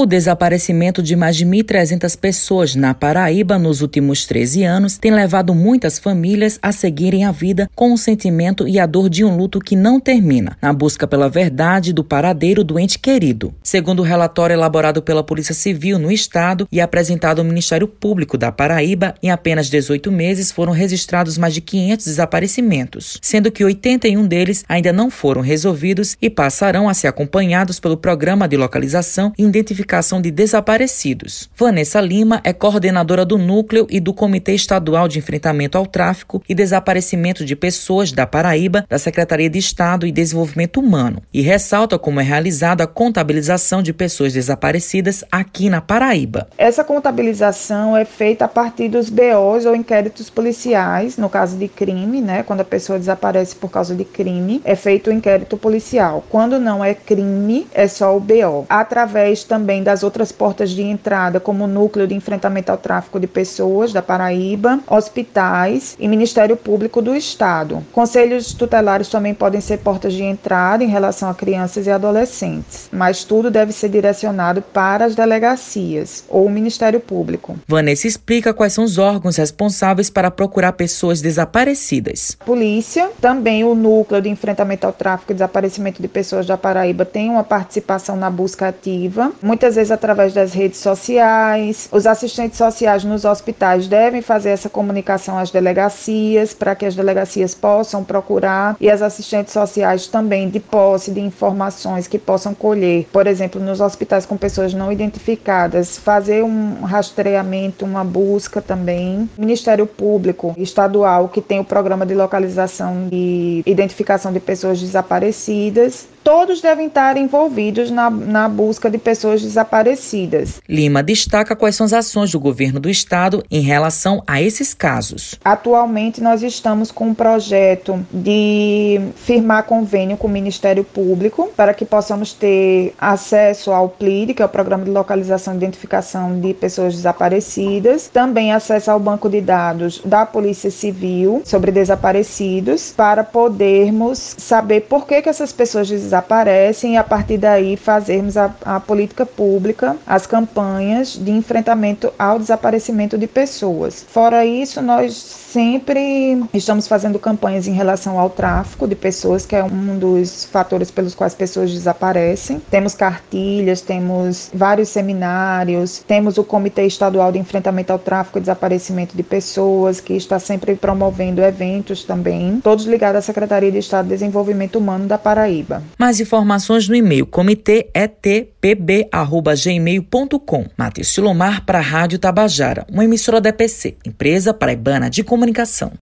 O desaparecimento de mais de 1.300 pessoas na Paraíba nos últimos 13 anos tem levado muitas famílias a seguirem a vida com o sentimento e a dor de um luto que não termina, na busca pela verdade do paradeiro do ente querido. Segundo o relatório elaborado pela Polícia Civil no Estado e apresentado ao Ministério Público da Paraíba, em apenas 18 meses foram registrados mais de 500 desaparecimentos, sendo que 81 deles ainda não foram resolvidos e passarão a ser acompanhados pelo Programa de Localização e Identificação Identificação de Desaparecidos. Vanessa Lima é coordenadora do Núcleo e do Comitê Estadual de Enfrentamento ao Tráfico e Desaparecimento de Pessoas da Paraíba, da Secretaria de Estado e Desenvolvimento Humano, e ressalta como é realizada a contabilização de pessoas desaparecidas aqui na Paraíba. Essa contabilização é feita a partir dos BOs ou inquéritos policiais, no caso de crime, né? Quando a pessoa desaparece por causa de crime, é feito o inquérito policial. Quando não é crime, é só o BO. Através também também das outras portas de entrada, como o Núcleo de Enfrentamento ao Tráfico de Pessoas da Paraíba, hospitais e Ministério Público do Estado. Conselhos tutelares também podem ser portas de entrada em relação a crianças e adolescentes, mas tudo deve ser direcionado para as delegacias ou o Ministério Público. Vanessa explica quais são os órgãos responsáveis para procurar pessoas desaparecidas. Polícia, também o Núcleo de Enfrentamento ao Tráfico e Desaparecimento de Pessoas da Paraíba tem uma participação na busca ativa. Muitas muitas vezes através das redes sociais. Os assistentes sociais nos hospitais devem fazer essa comunicação às delegacias para que as delegacias possam procurar e as assistentes sociais também de posse de informações que possam colher, por exemplo, nos hospitais com pessoas não identificadas, fazer um rastreamento, uma busca também. Ministério Público Estadual que tem o programa de localização e identificação de pessoas desaparecidas todos devem estar envolvidos na, na busca de pessoas desaparecidas. Lima destaca quais são as ações do governo do estado em relação a esses casos. Atualmente, nós estamos com um projeto de firmar convênio com o Ministério Público para que possamos ter acesso ao PLID, que é o Programa de Localização e Identificação de Pessoas Desaparecidas, também acesso ao banco de dados da Polícia Civil sobre desaparecidos, para podermos saber por que, que essas pessoas desaparecidas aparecem e a partir daí fazermos a, a política pública, as campanhas de enfrentamento ao desaparecimento de pessoas. Fora isso, nós sempre estamos fazendo campanhas em relação ao tráfico de pessoas, que é um dos fatores pelos quais pessoas desaparecem. Temos cartilhas, temos vários seminários, temos o Comitê Estadual de Enfrentamento ao Tráfico e Desaparecimento de Pessoas, que está sempre promovendo eventos também, todos ligados à Secretaria de Estado de Desenvolvimento Humano da Paraíba. Mais informações no e-mail comitê.etpb@gmail.com. Matheus Silomar para a Rádio Tabajara, uma emissora da EPC, empresa paraibana de comunicação.